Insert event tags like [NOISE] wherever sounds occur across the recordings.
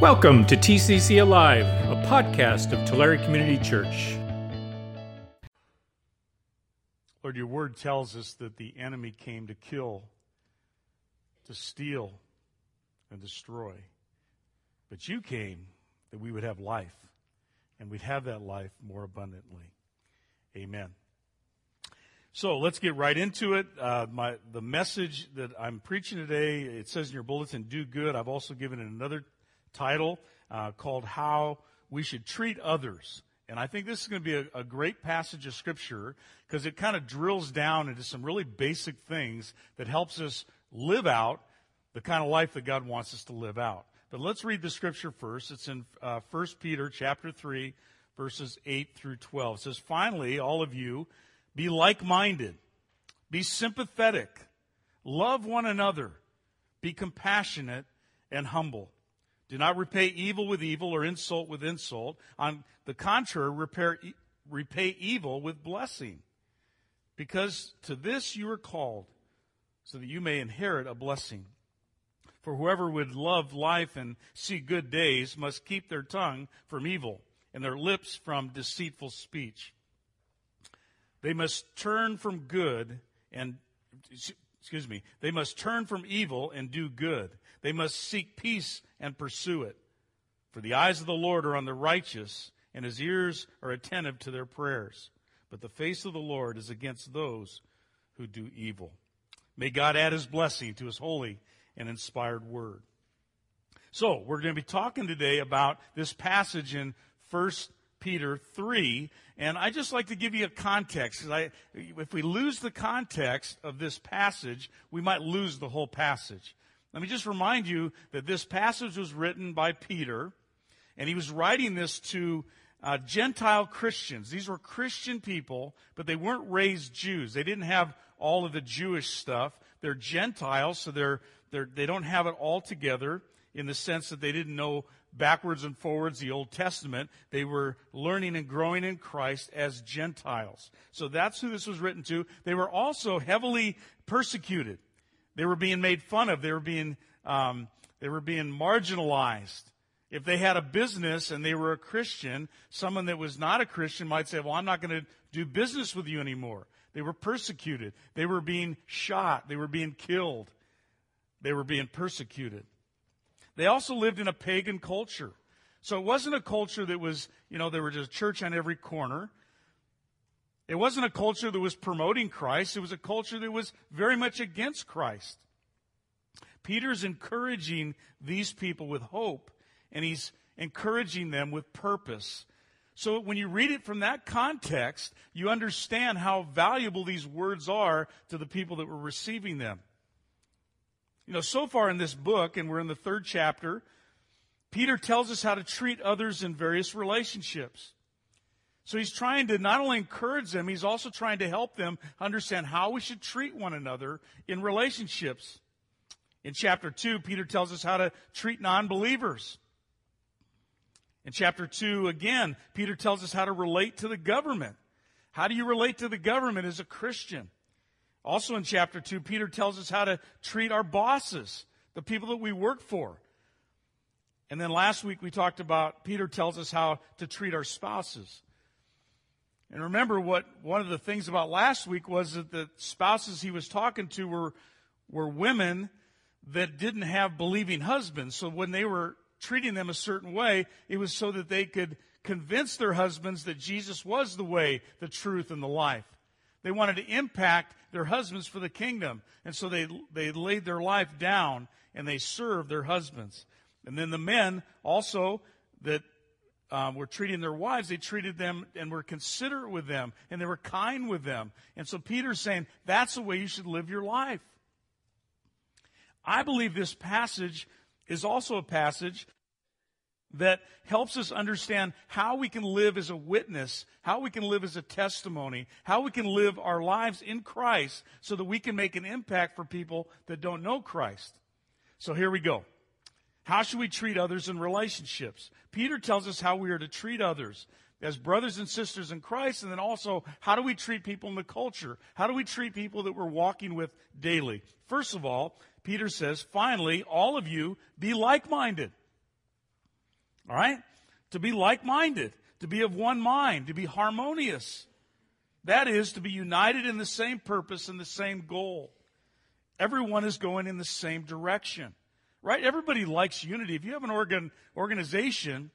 Welcome to TCC Alive, a podcast of Tulare Community Church. Lord, your word tells us that the enemy came to kill, to steal, and destroy. But you came that we would have life, and we'd have that life more abundantly. Amen. So let's get right into it. Uh, my, the message that I'm preaching today, it says in your bulletin, do good. I've also given it another title uh, called How We Should Treat Others. And I think this is going to be a, a great passage of Scripture because it kind of drills down into some really basic things that helps us live out the kind of life that God wants us to live out. But let's read the Scripture first. It's in uh, 1 Peter chapter 3, verses 8 through 12. It says, Finally, all of you, be like minded, be sympathetic, love one another, be compassionate and humble. Do not repay evil with evil or insult with insult. On the contrary, repair, repay evil with blessing. Because to this you are called, so that you may inherit a blessing. For whoever would love life and see good days must keep their tongue from evil and their lips from deceitful speech. They must turn from good and, excuse me, they must turn from evil and do good. They must seek peace and pursue it. For the eyes of the Lord are on the righteous, and his ears are attentive to their prayers. But the face of the Lord is against those who do evil. May God add his blessing to his holy and inspired word. So, we're going to be talking today about this passage in 1 Peter 3, and I just like to give you a context. I, if we lose the context of this passage, we might lose the whole passage. Let me just remind you that this passage was written by Peter, and he was writing this to uh, Gentile Christians. These were Christian people, but they weren't raised Jews. They didn't have all of the Jewish stuff. They're Gentiles, so they're, they're, they don't have it all together in the sense that they didn't know backwards and forwards the Old Testament. They were learning and growing in Christ as Gentiles. So that's who this was written to. They were also heavily persecuted. They were being made fun of. They were being, um, they were being marginalized. If they had a business and they were a Christian, someone that was not a Christian might say, well, I'm not going to do business with you anymore. They were persecuted. They were being shot. They were being killed. They were being persecuted. They also lived in a pagan culture. So it wasn't a culture that was, you know, there was a church on every corner. It wasn't a culture that was promoting Christ, it was a culture that was very much against Christ. Peter's encouraging these people with hope, and he's encouraging them with purpose. So when you read it from that context, you understand how valuable these words are to the people that were receiving them. You know, so far in this book, and we're in the third chapter, Peter tells us how to treat others in various relationships. So he's trying to not only encourage them, he's also trying to help them understand how we should treat one another in relationships. In chapter 2, Peter tells us how to treat non believers. In chapter 2, again, Peter tells us how to relate to the government. How do you relate to the government as a Christian? Also in chapter 2, Peter tells us how to treat our bosses, the people that we work for. And then last week we talked about, Peter tells us how to treat our spouses. And remember what one of the things about last week was that the spouses he was talking to were, were women that didn't have believing husbands. So when they were treating them a certain way, it was so that they could convince their husbands that Jesus was the way, the truth, and the life. They wanted to impact their husbands for the kingdom. And so they, they laid their life down and they served their husbands. And then the men also that um, were treating their wives, they treated them and were considerate with them and they were kind with them. And so Peter's saying that's the way you should live your life. I believe this passage is also a passage that helps us understand how we can live as a witness, how we can live as a testimony, how we can live our lives in Christ so that we can make an impact for people that don't know Christ. So here we go. How should we treat others in relationships? Peter tells us how we are to treat others as brothers and sisters in Christ, and then also how do we treat people in the culture? How do we treat people that we're walking with daily? First of all, Peter says, finally, all of you be like minded. All right? To be like minded, to be of one mind, to be harmonious. That is, to be united in the same purpose and the same goal. Everyone is going in the same direction. Right? Everybody likes unity. If you have an organ, organization,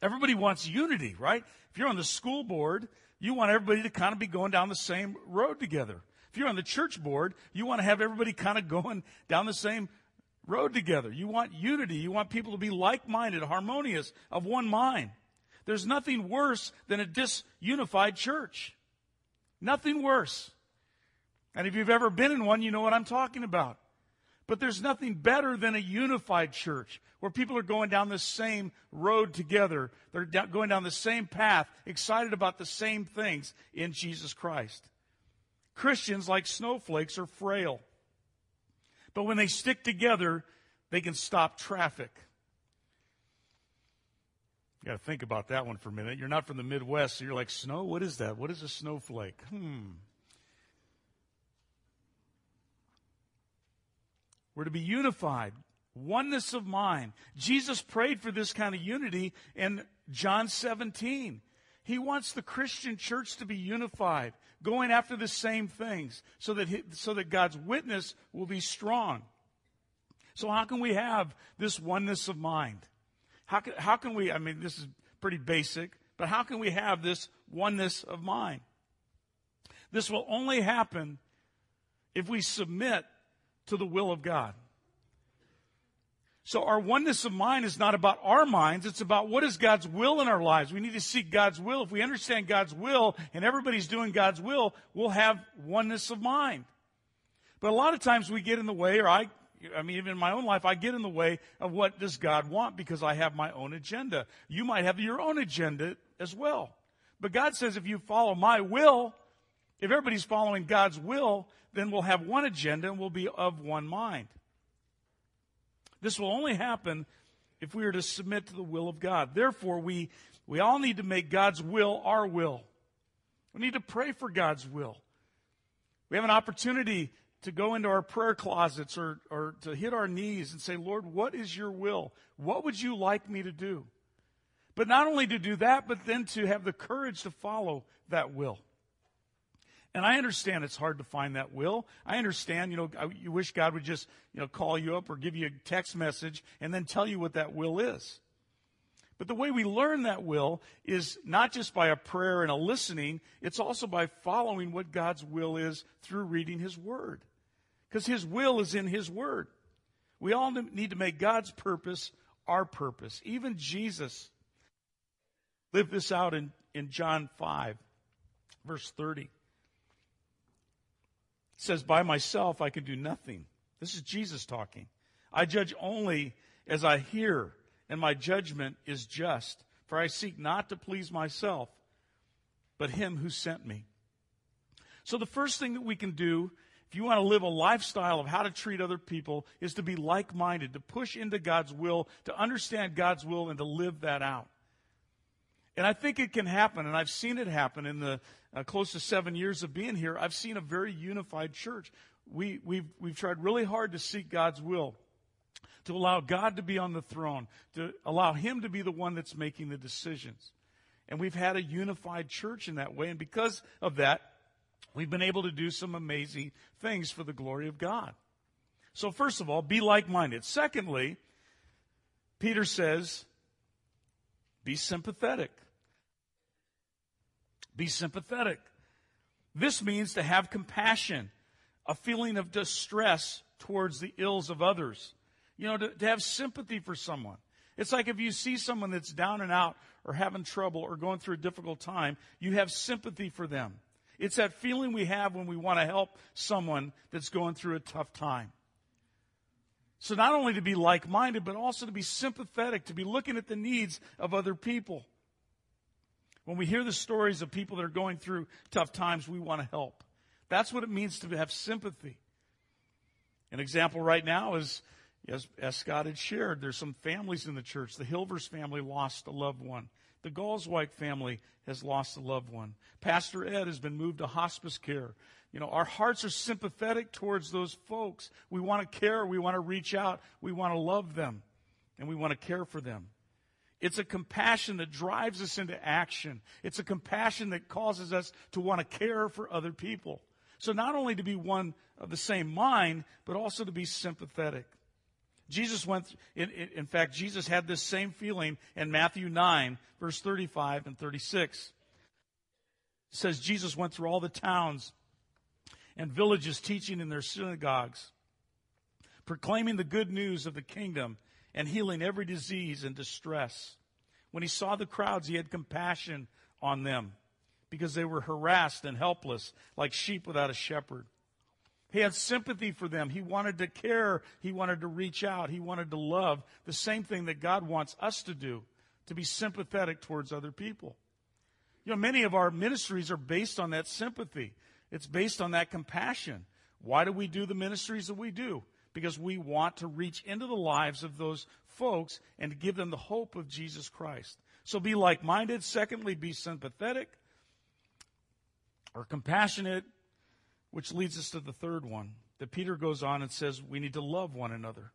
everybody wants unity, right? If you're on the school board, you want everybody to kind of be going down the same road together. If you're on the church board, you want to have everybody kind of [LAUGHS] going down the same road together. You want unity. You want people to be like minded, harmonious, of one mind. There's nothing worse than a disunified church. Nothing worse. And if you've ever been in one, you know what I'm talking about. But there's nothing better than a unified church where people are going down the same road together. They're going down the same path, excited about the same things in Jesus Christ. Christians, like snowflakes, are frail. But when they stick together, they can stop traffic. You got to think about that one for a minute. You're not from the Midwest, so you're like, snow? What is that? What is a snowflake? Hmm. We're to be unified, oneness of mind. Jesus prayed for this kind of unity in John 17. He wants the Christian church to be unified, going after the same things, so that, so that God's witness will be strong. So, how can we have this oneness of mind? How can, how can we, I mean, this is pretty basic, but how can we have this oneness of mind? This will only happen if we submit to the will of God. So our oneness of mind is not about our minds. It's about what is God's will in our lives. We need to seek God's will. If we understand God's will and everybody's doing God's will, we'll have oneness of mind. But a lot of times we get in the way, or I, I mean, even in my own life, I get in the way of what does God want because I have my own agenda. You might have your own agenda as well. But God says if you follow my will, if everybody's following God's will, then we'll have one agenda and we'll be of one mind. This will only happen if we are to submit to the will of God. Therefore, we, we all need to make God's will our will. We need to pray for God's will. We have an opportunity to go into our prayer closets or, or to hit our knees and say, Lord, what is your will? What would you like me to do? But not only to do that, but then to have the courage to follow that will. And I understand it's hard to find that will. I understand, you know, you wish God would just, you know, call you up or give you a text message and then tell you what that will is. But the way we learn that will is not just by a prayer and a listening, it's also by following what God's will is through reading His Word. Because His will is in His Word. We all need to make God's purpose our purpose. Even Jesus lived this out in, in John 5, verse 30 says, By myself I can do nothing. This is Jesus talking. I judge only as I hear, and my judgment is just. For I seek not to please myself, but him who sent me. So the first thing that we can do, if you want to live a lifestyle of how to treat other people, is to be like minded, to push into God's will, to understand God's will, and to live that out. And I think it can happen, and I've seen it happen in the uh, close to seven years of being here. I've seen a very unified church. We, we've, we've tried really hard to seek God's will, to allow God to be on the throne, to allow Him to be the one that's making the decisions. And we've had a unified church in that way. And because of that, we've been able to do some amazing things for the glory of God. So, first of all, be like minded. Secondly, Peter says, be sympathetic. Be sympathetic. This means to have compassion, a feeling of distress towards the ills of others. You know, to, to have sympathy for someone. It's like if you see someone that's down and out or having trouble or going through a difficult time, you have sympathy for them. It's that feeling we have when we want to help someone that's going through a tough time. So, not only to be like minded, but also to be sympathetic, to be looking at the needs of other people. When we hear the stories of people that are going through tough times, we want to help. That's what it means to have sympathy. An example right now is, as, as Scott had shared, there's some families in the church. The Hilvers family lost a loved one. The Galswike family has lost a loved one. Pastor Ed has been moved to hospice care. You know, our hearts are sympathetic towards those folks. We want to care. We want to reach out. We want to love them. And we want to care for them. It's a compassion that drives us into action. It's a compassion that causes us to want to care for other people. So not only to be one of the same mind, but also to be sympathetic. Jesus went, in, in, fact, Jesus had this same feeling in Matthew 9, verse 35 and 36. It says Jesus went through all the towns and villages teaching in their synagogues, proclaiming the good news of the kingdom and healing every disease and distress. When he saw the crowds, he had compassion on them because they were harassed and helpless like sheep without a shepherd. He had sympathy for them. He wanted to care. He wanted to reach out. He wanted to love. The same thing that God wants us to do, to be sympathetic towards other people. You know, many of our ministries are based on that sympathy. It's based on that compassion. Why do we do the ministries that we do? Because we want to reach into the lives of those folks and give them the hope of Jesus Christ. So be like minded. Secondly, be sympathetic or compassionate, which leads us to the third one that Peter goes on and says we need to love one another.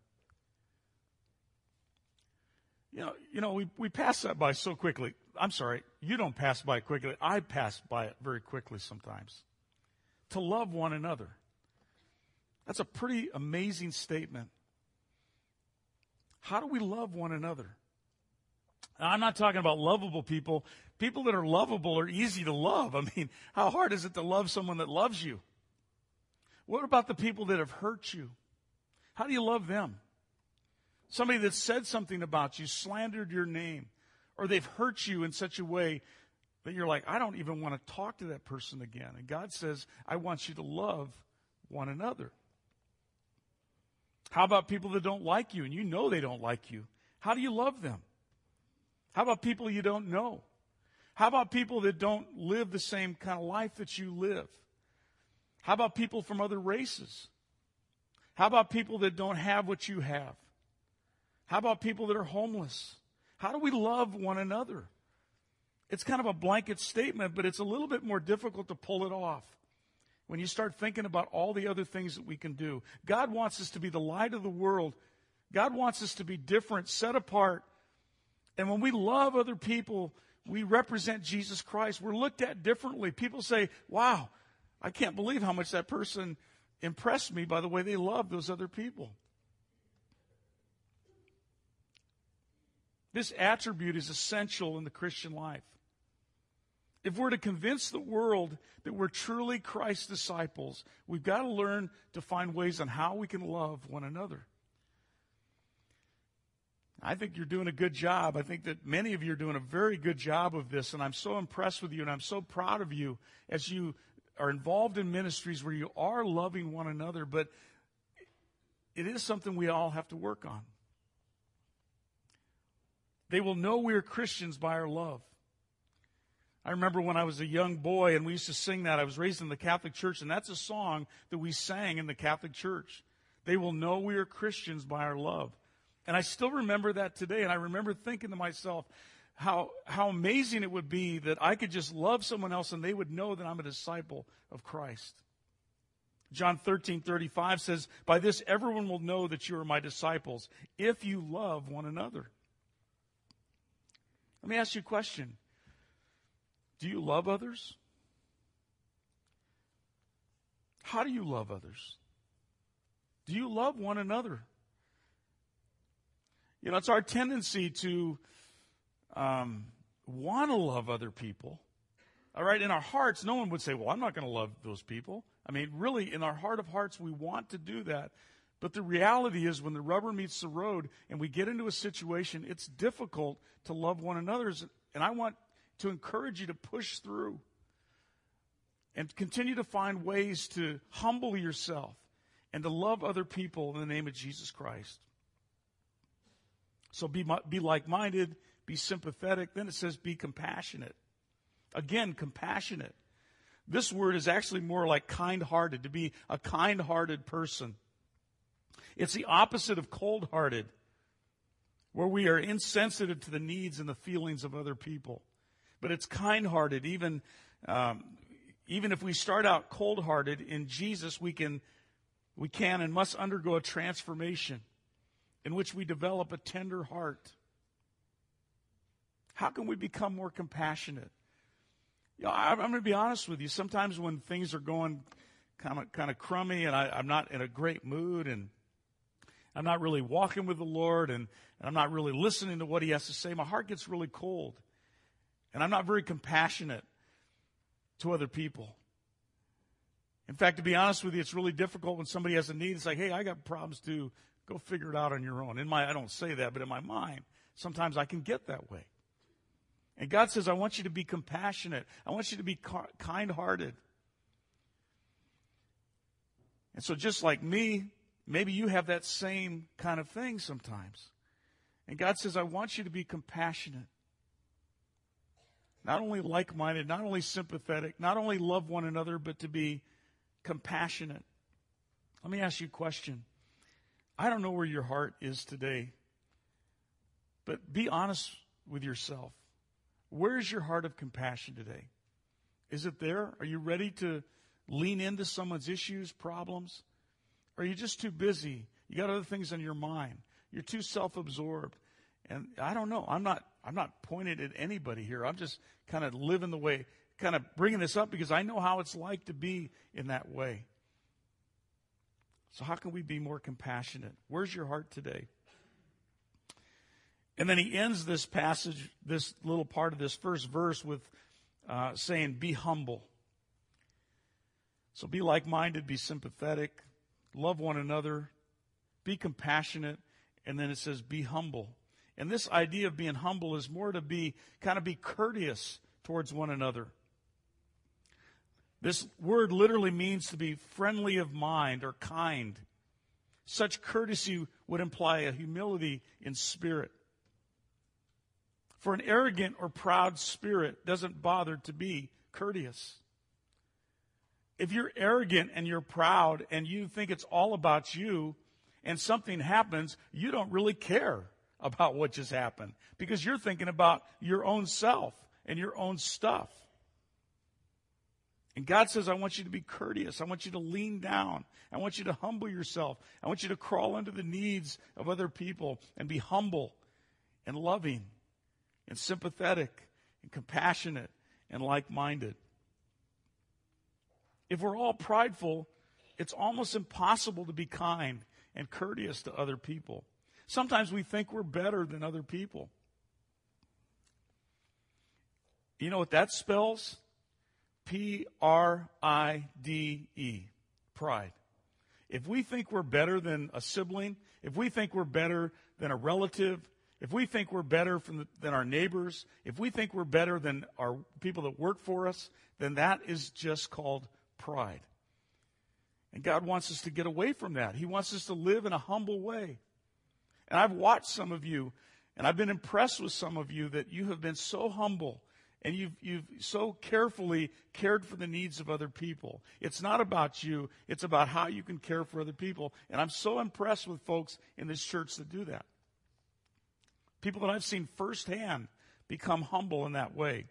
You know, you know, we, we pass that by so quickly. I'm sorry, you don't pass by quickly. I pass by it very quickly sometimes. To love one another. That's a pretty amazing statement. How do we love one another? Now, I'm not talking about lovable people. People that are lovable are easy to love. [LAUGHS] I mean, how hard is it to love someone that loves you? What about the people that have hurt you? How do you love them? Somebody that said something about you, slandered your name, or they've hurt you in such a way that you're like, I don't even want to talk to that person again. And God says, I want you to love one another. How about people that don't like you and you know they don't like you? How do you love them? How about people you don't know? How about people that don't live the same kind of life that you live? How about people from other races? How about people that don't have what you have? How about people that are homeless? How do we love one another? It's kind of a blanket statement, but it's a little bit more difficult to pull it off when you start thinking about all the other things that we can do. God wants us to be the light of the world. God wants us to be different, set apart. And when we love other people, we represent Jesus Christ. We're looked at differently. People say, wow, I can't believe how much that person impressed me by the way they love those other people. This attribute is essential in the Christian life. If we're to convince the world that we're truly Christ's disciples, we've got to learn to find ways on how we can love one another. I think you're doing a good job. I think that many of you are doing a very good job of this, and I'm so impressed with you, and I'm so proud of you as you are involved in ministries where you are loving one another, but it is something we all have to work on. They will know we are Christians by our love. I remember when I was a young boy and we used to sing that. I was raised in the Catholic Church, and that's a song that we sang in the Catholic Church. They will know we are Christians by our love. And I still remember that today, and I remember thinking to myself, how, how amazing it would be that I could just love someone else and they would know that I'm a disciple of Christ. John 13, 35 says, By this everyone will know that you are my disciples, if you love one another. Let me ask you a question. Do you love others? How do you love others? Do you love one another? You know, it's our tendency to um, want to love other people. All right, in our hearts, no one would say, Well, I'm not going to love those people. I mean, really, in our heart of hearts, we want to do that. But the reality is, when the rubber meets the road and we get into a situation, it's difficult to love one another. And I want to encourage you to push through and continue to find ways to humble yourself and to love other people in the name of Jesus Christ. So be, be like minded, be sympathetic. Then it says be compassionate. Again, compassionate. This word is actually more like kind hearted, to be a kind hearted person. It's the opposite of cold hearted, where we are insensitive to the needs and the feelings of other people but it's kind-hearted. Even um, even if we start out cold-hearted in Jesus, we can we can and must undergo a transformation in which we develop a tender heart. How can we become more compassionate? You know, I, I'm going to be honest with you. Sometimes when things are going kind of kind of crummy and I, I'm not in a great mood and I'm not really walking with the Lord and, and I'm not really listening to what He has to say, my heart gets really cold. And I'm not very compassionate to other people. In fact, to be honest with you, it's really difficult when somebody has a need. It's like, hey, I got problems too. Go figure it out on your own. In my, I don't say that, but in my mind, sometimes I can get that way. And God says, I want you to be compassionate. I want you to be kind hearted. And so, just like me, maybe you have that same kind of thing sometimes. And God says, I want you to be compassionate. Not only like minded, not only sympathetic, not only love one another, but to be compassionate. Let me ask you a question. I don't know where your heart is today, but be honest with yourself. Where's your heart of compassion today? Is it there? Are you ready to lean into someone's issues, problems? Or are you just too busy? You got other things on your mind. You're too self-absorbed. And I don't know. I'm not I'm not pointing at anybody here. I'm just kind of living the way, kind of bringing this up because I know how it's like to be in that way. So, how can we be more compassionate? Where's your heart today? And then he ends this passage, this little part of this first verse, with uh, saying, Be humble. So, be like minded, be sympathetic, love one another, be compassionate, and then it says, Be humble. And this idea of being humble is more to be kind of be courteous towards one another. This word literally means to be friendly of mind or kind. Such courtesy would imply a humility in spirit. For an arrogant or proud spirit doesn't bother to be courteous. If you're arrogant and you're proud and you think it's all about you and something happens, you don't really care about what just happened because you're thinking about your own self and your own stuff. And God says, I want you to be courteous. I want you to lean down. I want you to humble yourself. I want you to crawl under the needs of other people and be humble and loving and sympathetic and compassionate and like minded. If we're all prideful, it's almost impossible to be kind and courteous to other people. Sometimes we think we're better than other people. You know what that spells? P R I D E. Pride. If we think we're better than a sibling, if we think we're better than a relative, if we think we're better the, than our neighbors, if we think we're better than our people that work for us, then that is just called pride. And God wants us to get away from that. He wants us to live in a humble way. And I've watched some of you, and I've been impressed with some of you that you have been so humble and you've, you've so carefully cared for the needs of other people. It's not about you, it's about how you can care for other people. And I'm so impressed with folks in this church that do that. People that I've seen firsthand become humble in that way.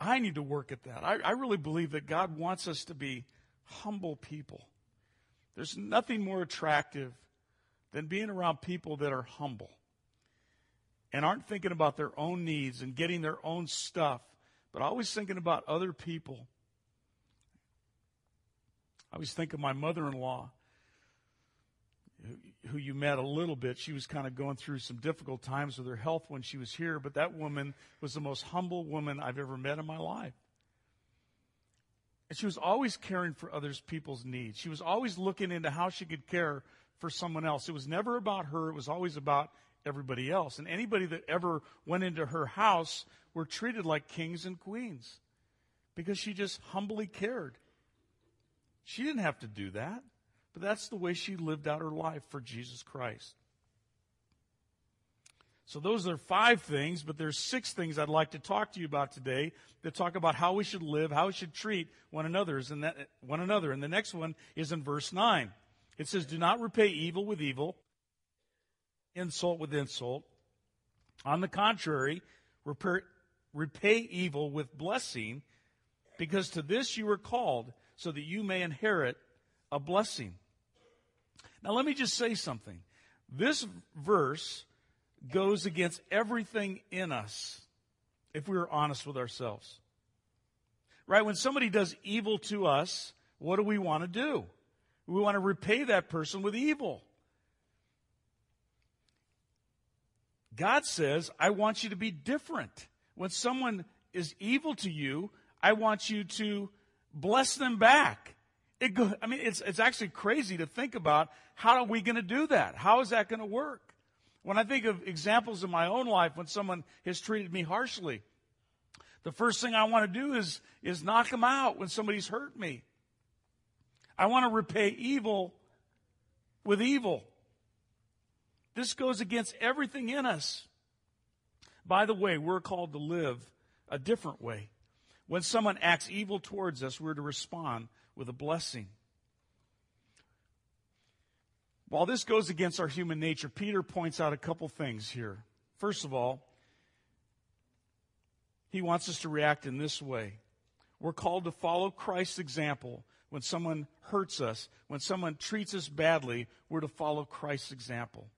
I need to work at that. I, I really believe that God wants us to be humble people. There's nothing more attractive than being around people that are humble and aren't thinking about their own needs and getting their own stuff, but always thinking about other people. I always think of my mother in law, who you met a little bit. She was kind of going through some difficult times with her health when she was here, but that woman was the most humble woman I've ever met in my life. And she was always caring for others people's needs. She was always looking into how she could care for someone else. It was never about her, it was always about everybody else. And anybody that ever went into her house were treated like kings and queens because she just humbly cared. She didn't have to do that, but that's the way she lived out her life for Jesus Christ. So those are five things, but there's six things I'd like to talk to you about today that talk about how we should live, how we should treat one another, and that one another. And the next one is in verse nine. It says, "Do not repay evil with evil, insult with insult. On the contrary, repay, evil with blessing, because to this you were called, so that you may inherit a blessing. Now, let me just say something. This verse goes against everything in us if we are honest with ourselves. Right? When somebody does evil to us, what do we want to do? We want to repay that person with evil. God says, I want you to be different. When someone is evil to you, I want you to bless them back. It go, I mean, it's, it's actually crazy to think about how are we going to do that? How is that going to work? When I think of examples in my own life when someone has treated me harshly, the first thing I want to do is, is knock them out when somebody's hurt me. I want to repay evil with evil. This goes against everything in us. By the way, we're called to live a different way. When someone acts evil towards us, we're to respond with a blessing. While this goes against our human nature, Peter points out a couple things here. First of all, he wants us to react in this way. We're called to follow Christ's example. When someone hurts us, when someone treats us badly, we're to follow Christ's example.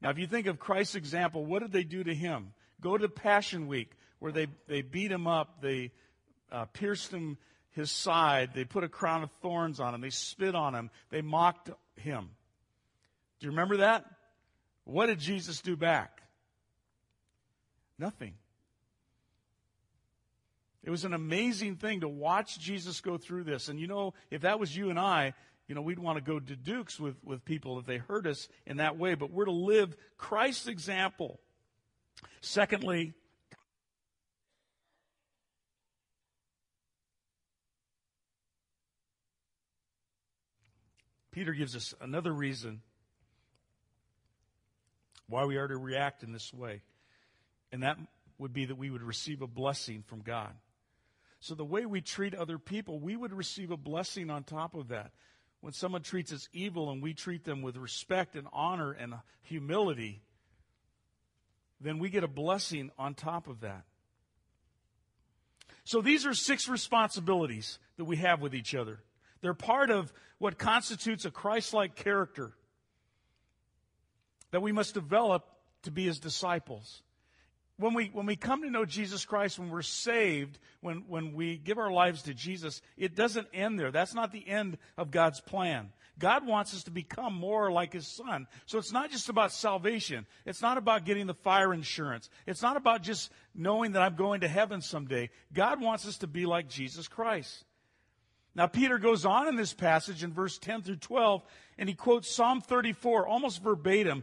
Now, if you think of Christ's example, what did they do to him? Go to Passion Week, where they, they beat him up, they uh, pierced him his side, they put a crown of thorns on him, they spit on him, they mocked him. Do you remember that? What did Jesus do back? Nothing. It was an amazing thing to watch Jesus go through this. And you know, if that was you and I, you know, we'd want to go to dukes with, with people if they hurt us in that way, but we're to live Christ's example. Secondly, Peter gives us another reason why we are to react in this way. And that would be that we would receive a blessing from God. So the way we treat other people, we would receive a blessing on top of that. When someone treats us evil and we treat them with respect and honor and humility, then we get a blessing on top of that. So these are six responsibilities that we have with each other. They're part of what constitutes a Christ like character that we must develop to be his disciples. When we, when we come to know Jesus Christ, when we're saved, when, when we give our lives to Jesus, it doesn't end there. That's not the end of God's plan. God wants us to become more like His Son. So it's not just about salvation. It's not about getting the fire insurance. It's not about just knowing that I'm going to heaven someday. God wants us to be like Jesus Christ. Now, Peter goes on in this passage in verse 10 through 12, and he quotes Psalm 34 almost verbatim.